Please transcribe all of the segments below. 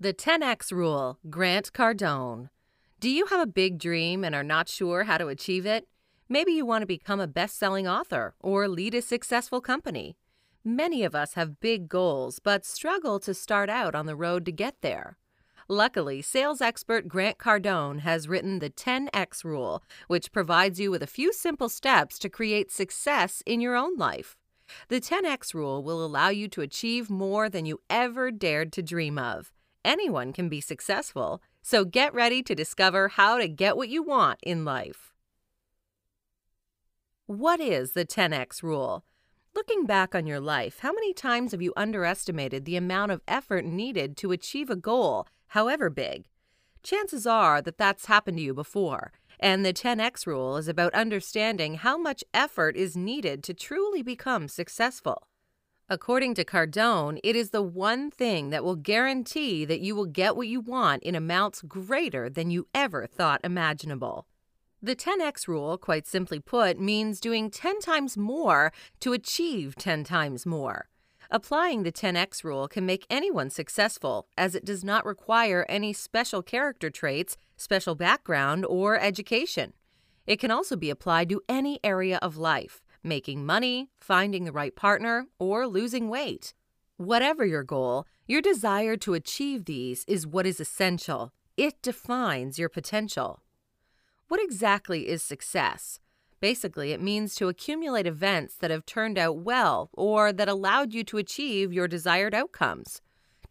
The 10X Rule, Grant Cardone. Do you have a big dream and are not sure how to achieve it? Maybe you want to become a best selling author or lead a successful company. Many of us have big goals but struggle to start out on the road to get there. Luckily, sales expert Grant Cardone has written the 10X Rule, which provides you with a few simple steps to create success in your own life. The 10X Rule will allow you to achieve more than you ever dared to dream of. Anyone can be successful, so get ready to discover how to get what you want in life. What is the 10x rule? Looking back on your life, how many times have you underestimated the amount of effort needed to achieve a goal, however big? Chances are that that's happened to you before, and the 10x rule is about understanding how much effort is needed to truly become successful. According to Cardone, it is the one thing that will guarantee that you will get what you want in amounts greater than you ever thought imaginable. The 10x rule, quite simply put, means doing 10 times more to achieve 10 times more. Applying the 10x rule can make anyone successful, as it does not require any special character traits, special background, or education. It can also be applied to any area of life making money, finding the right partner, or losing weight. Whatever your goal, your desire to achieve these is what is essential. It defines your potential. What exactly is success? Basically, it means to accumulate events that have turned out well or that allowed you to achieve your desired outcomes.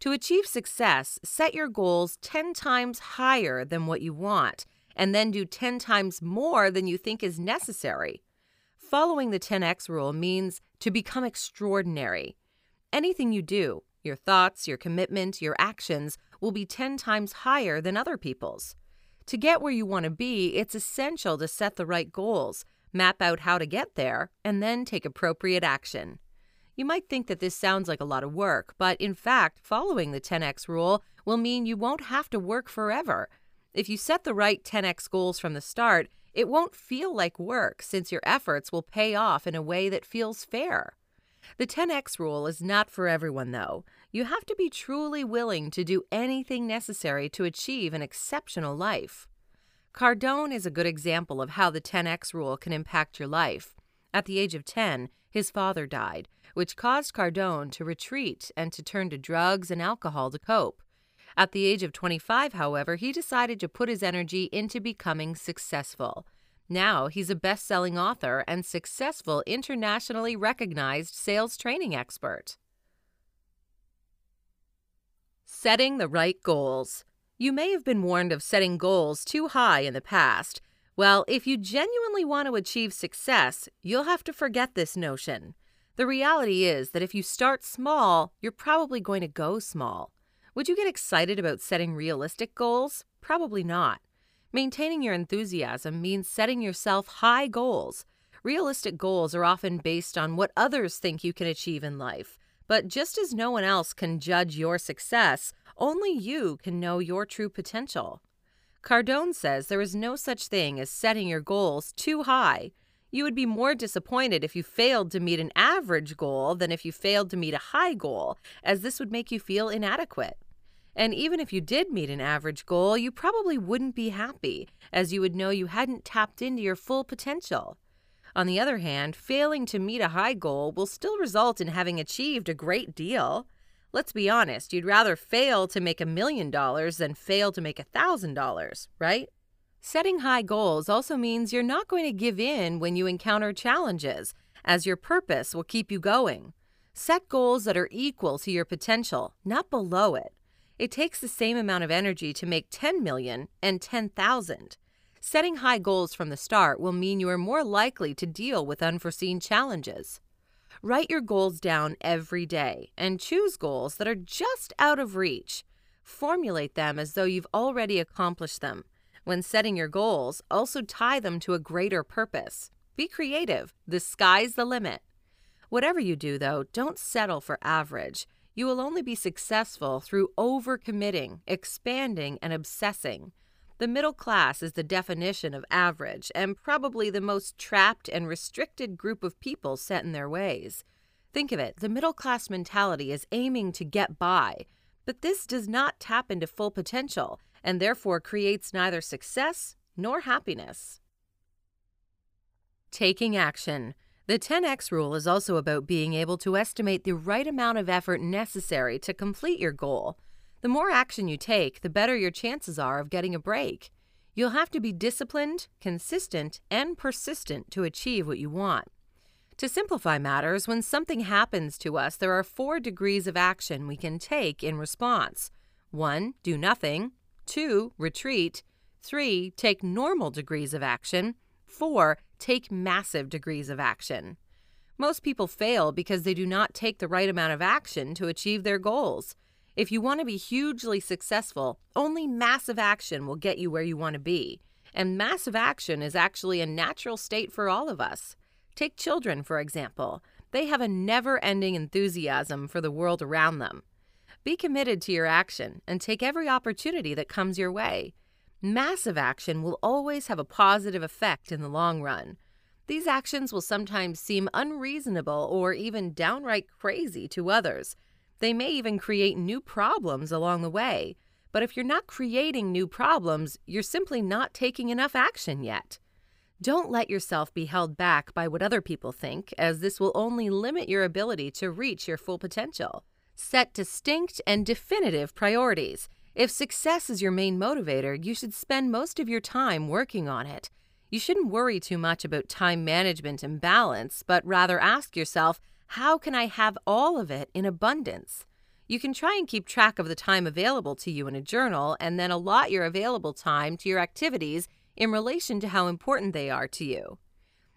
To achieve success, set your goals 10 times higher than what you want, and then do 10 times more than you think is necessary. Following the 10x rule means to become extraordinary. Anything you do, your thoughts, your commitment, your actions, will be 10 times higher than other people's. To get where you want to be, it's essential to set the right goals, map out how to get there, and then take appropriate action. You might think that this sounds like a lot of work, but in fact, following the 10x rule will mean you won't have to work forever. If you set the right 10x goals from the start, it won't feel like work since your efforts will pay off in a way that feels fair. The 10x rule is not for everyone, though. You have to be truly willing to do anything necessary to achieve an exceptional life. Cardone is a good example of how the 10x rule can impact your life. At the age of 10, his father died, which caused Cardone to retreat and to turn to drugs and alcohol to cope. At the age of 25, however, he decided to put his energy into becoming successful. Now he's a best selling author and successful internationally recognized sales training expert. Setting the right goals. You may have been warned of setting goals too high in the past. Well, if you genuinely want to achieve success, you'll have to forget this notion. The reality is that if you start small, you're probably going to go small. Would you get excited about setting realistic goals? Probably not. Maintaining your enthusiasm means setting yourself high goals. Realistic goals are often based on what others think you can achieve in life. But just as no one else can judge your success, only you can know your true potential. Cardone says there is no such thing as setting your goals too high. You would be more disappointed if you failed to meet an average goal than if you failed to meet a high goal, as this would make you feel inadequate. And even if you did meet an average goal, you probably wouldn't be happy, as you would know you hadn't tapped into your full potential. On the other hand, failing to meet a high goal will still result in having achieved a great deal. Let's be honest, you'd rather fail to make a million dollars than fail to make a thousand dollars, right? Setting high goals also means you're not going to give in when you encounter challenges, as your purpose will keep you going. Set goals that are equal to your potential, not below it. It takes the same amount of energy to make 10 million and 10,000. Setting high goals from the start will mean you are more likely to deal with unforeseen challenges. Write your goals down every day and choose goals that are just out of reach. Formulate them as though you've already accomplished them. When setting your goals, also tie them to a greater purpose. Be creative. The sky's the limit. Whatever you do, though, don't settle for average. You will only be successful through overcommitting, expanding, and obsessing. The middle class is the definition of average and probably the most trapped and restricted group of people set in their ways. Think of it the middle class mentality is aiming to get by. but this does not tap into full potential and therefore creates neither success nor happiness. Taking action. The 10x rule is also about being able to estimate the right amount of effort necessary to complete your goal. The more action you take, the better your chances are of getting a break. You'll have to be disciplined, consistent, and persistent to achieve what you want. To simplify matters, when something happens to us, there are four degrees of action we can take in response 1. Do nothing. 2. Retreat. 3. Take normal degrees of action. 4 take massive degrees of action. Most people fail because they do not take the right amount of action to achieve their goals. If you want to be hugely successful, only massive action will get you where you want to be. And massive action is actually a natural state for all of us. Take children, for example. They have a never ending enthusiasm for the world around them. Be committed to your action and take every opportunity that comes your way. Massive action will always have a positive effect in the long run. These actions will sometimes seem unreasonable or even downright crazy to others. They may even create new problems along the way. But if you're not creating new problems, you're simply not taking enough action yet. Don't let yourself be held back by what other people think, as this will only limit your ability to reach your full potential. Set distinct and definitive priorities if success is your main motivator, you should spend most of your time working on it. You shouldn't worry too much about time management and balance, but rather ask yourself, how can I have all of it in abundance? You can try and keep track of the time available to you in a journal and then allot your available time to your activities in relation to how important they are to you.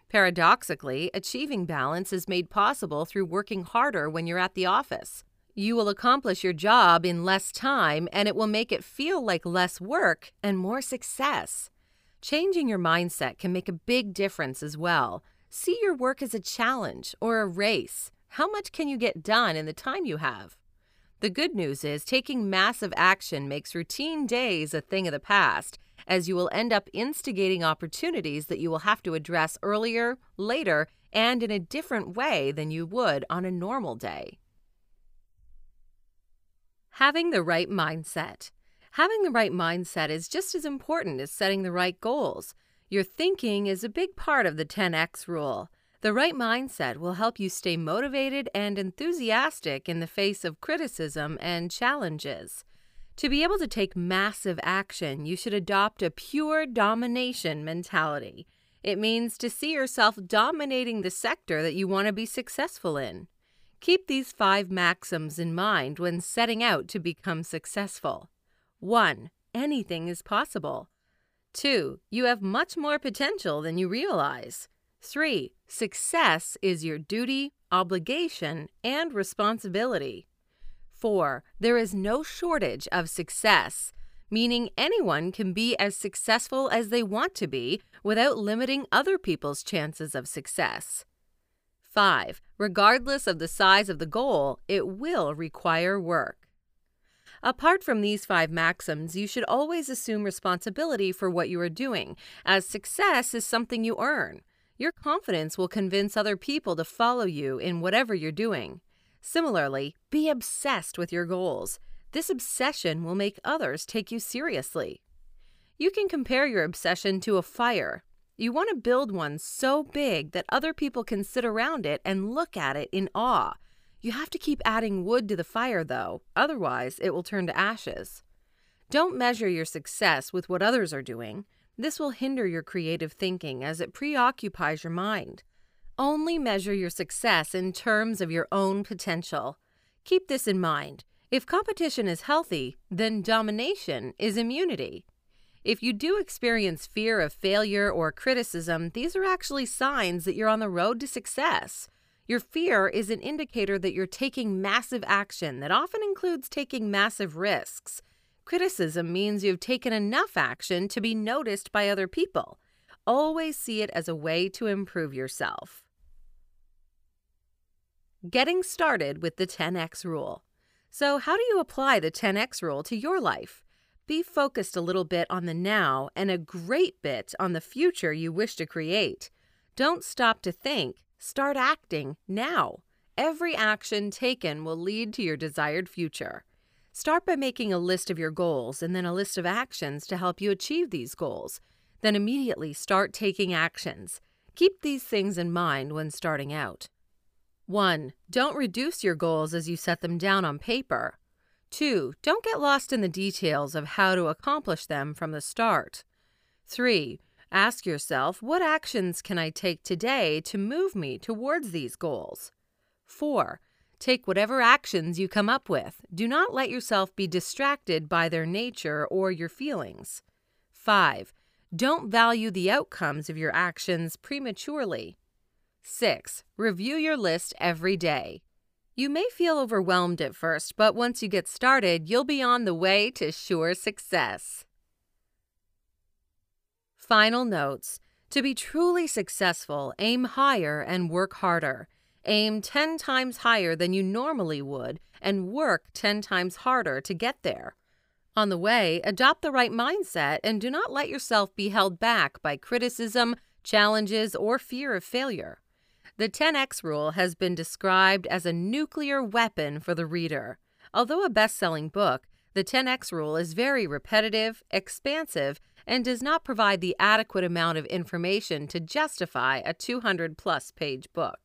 Paradoxically, achieving balance is made possible through working harder when you're at the office. You will accomplish your job in less time and it will make it feel like less work and more success. Changing your mindset can make a big difference as well. See your work as a challenge or a race. How much can you get done in the time you have? The good news is taking massive action makes routine days a thing of the past, as you will end up instigating opportunities that you will have to address earlier, later, and in a different way than you would on a normal day. Having the right mindset. Having the right mindset is just as important as setting the right goals. Your thinking is a big part of the 10X rule. The right mindset will help you stay motivated and enthusiastic in the face of criticism and challenges. To be able to take massive action, you should adopt a pure domination mentality. It means to see yourself dominating the sector that you want to be successful in. Keep these five maxims in mind when setting out to become successful. 1. Anything is possible. 2. You have much more potential than you realize. 3. Success is your duty, obligation, and responsibility. 4. There is no shortage of success, meaning anyone can be as successful as they want to be without limiting other people's chances of success. 5. Regardless of the size of the goal, it will require work. Apart from these five maxims, you should always assume responsibility for what you are doing, as success is something you earn. Your confidence will convince other people to follow you in whatever you're doing. Similarly, be obsessed with your goals. This obsession will make others take you seriously. You can compare your obsession to a fire. You want to build one so big that other people can sit around it and look at it in awe. You have to keep adding wood to the fire, though, otherwise, it will turn to ashes. Don't measure your success with what others are doing. This will hinder your creative thinking as it preoccupies your mind. Only measure your success in terms of your own potential. Keep this in mind. If competition is healthy, then domination is immunity. If you do experience fear of failure or criticism, these are actually signs that you're on the road to success. Your fear is an indicator that you're taking massive action that often includes taking massive risks. Criticism means you've taken enough action to be noticed by other people. Always see it as a way to improve yourself. Getting started with the 10x rule. So, how do you apply the 10x rule to your life? Be focused a little bit on the now and a great bit on the future you wish to create. Don't stop to think, start acting now. Every action taken will lead to your desired future. Start by making a list of your goals and then a list of actions to help you achieve these goals. Then immediately start taking actions. Keep these things in mind when starting out. 1. Don't reduce your goals as you set them down on paper. 2. Don't get lost in the details of how to accomplish them from the start. 3. Ask yourself, what actions can I take today to move me towards these goals? 4. Take whatever actions you come up with. Do not let yourself be distracted by their nature or your feelings. 5. Don't value the outcomes of your actions prematurely. 6. Review your list every day. You may feel overwhelmed at first, but once you get started, you'll be on the way to sure success. Final notes To be truly successful, aim higher and work harder. Aim 10 times higher than you normally would and work 10 times harder to get there. On the way, adopt the right mindset and do not let yourself be held back by criticism, challenges, or fear of failure. The 10x rule has been described as a nuclear weapon for the reader. Although a best selling book, the 10x rule is very repetitive, expansive, and does not provide the adequate amount of information to justify a 200 plus page book.